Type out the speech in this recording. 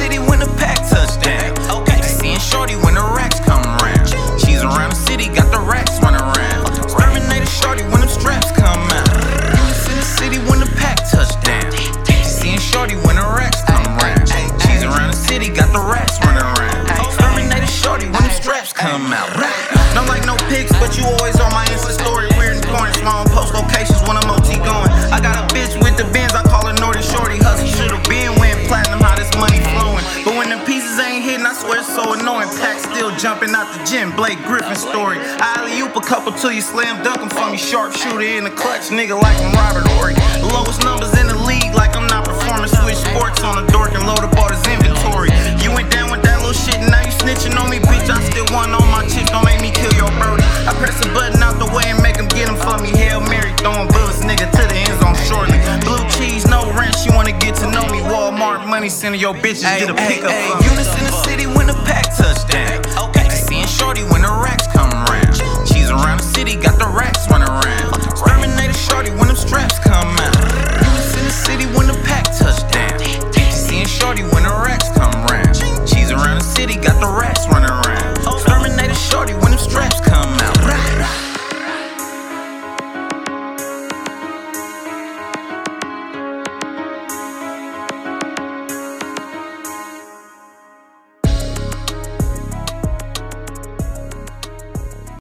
city when the pack touchdown. Okay. Seeing shorty when the racks come around. She's around the city, got the racks running around. Exterminator shorty when them straps come out. units in the city when the pack touchdown. Seeing shorty when the racks come around. She's around the city, got the racks running around. Exterminator shorty when them straps come out. Don't like no pics, but you always so annoying. Pack still jumping out the gym, Blake Griffin story. Alley oop a couple till you slam dunk 'em for me. Sharpshooter in the clutch, nigga like I'm Robert. The lowest numbers in the league, like I'm not performing. Switch sports on the dork and load up all his inventory. You went down with that little shit, and now you snitching on me, bitch. I still want on my chips, don't make me kill your birdie. I press a button out the way and make him get him for me. Hail Mary, throwing bullets, nigga, to the end zone shortly. She wanna get to know me. Walmart money, sending your bitches get a pickup. Ay, units in the city when the pack touchdown.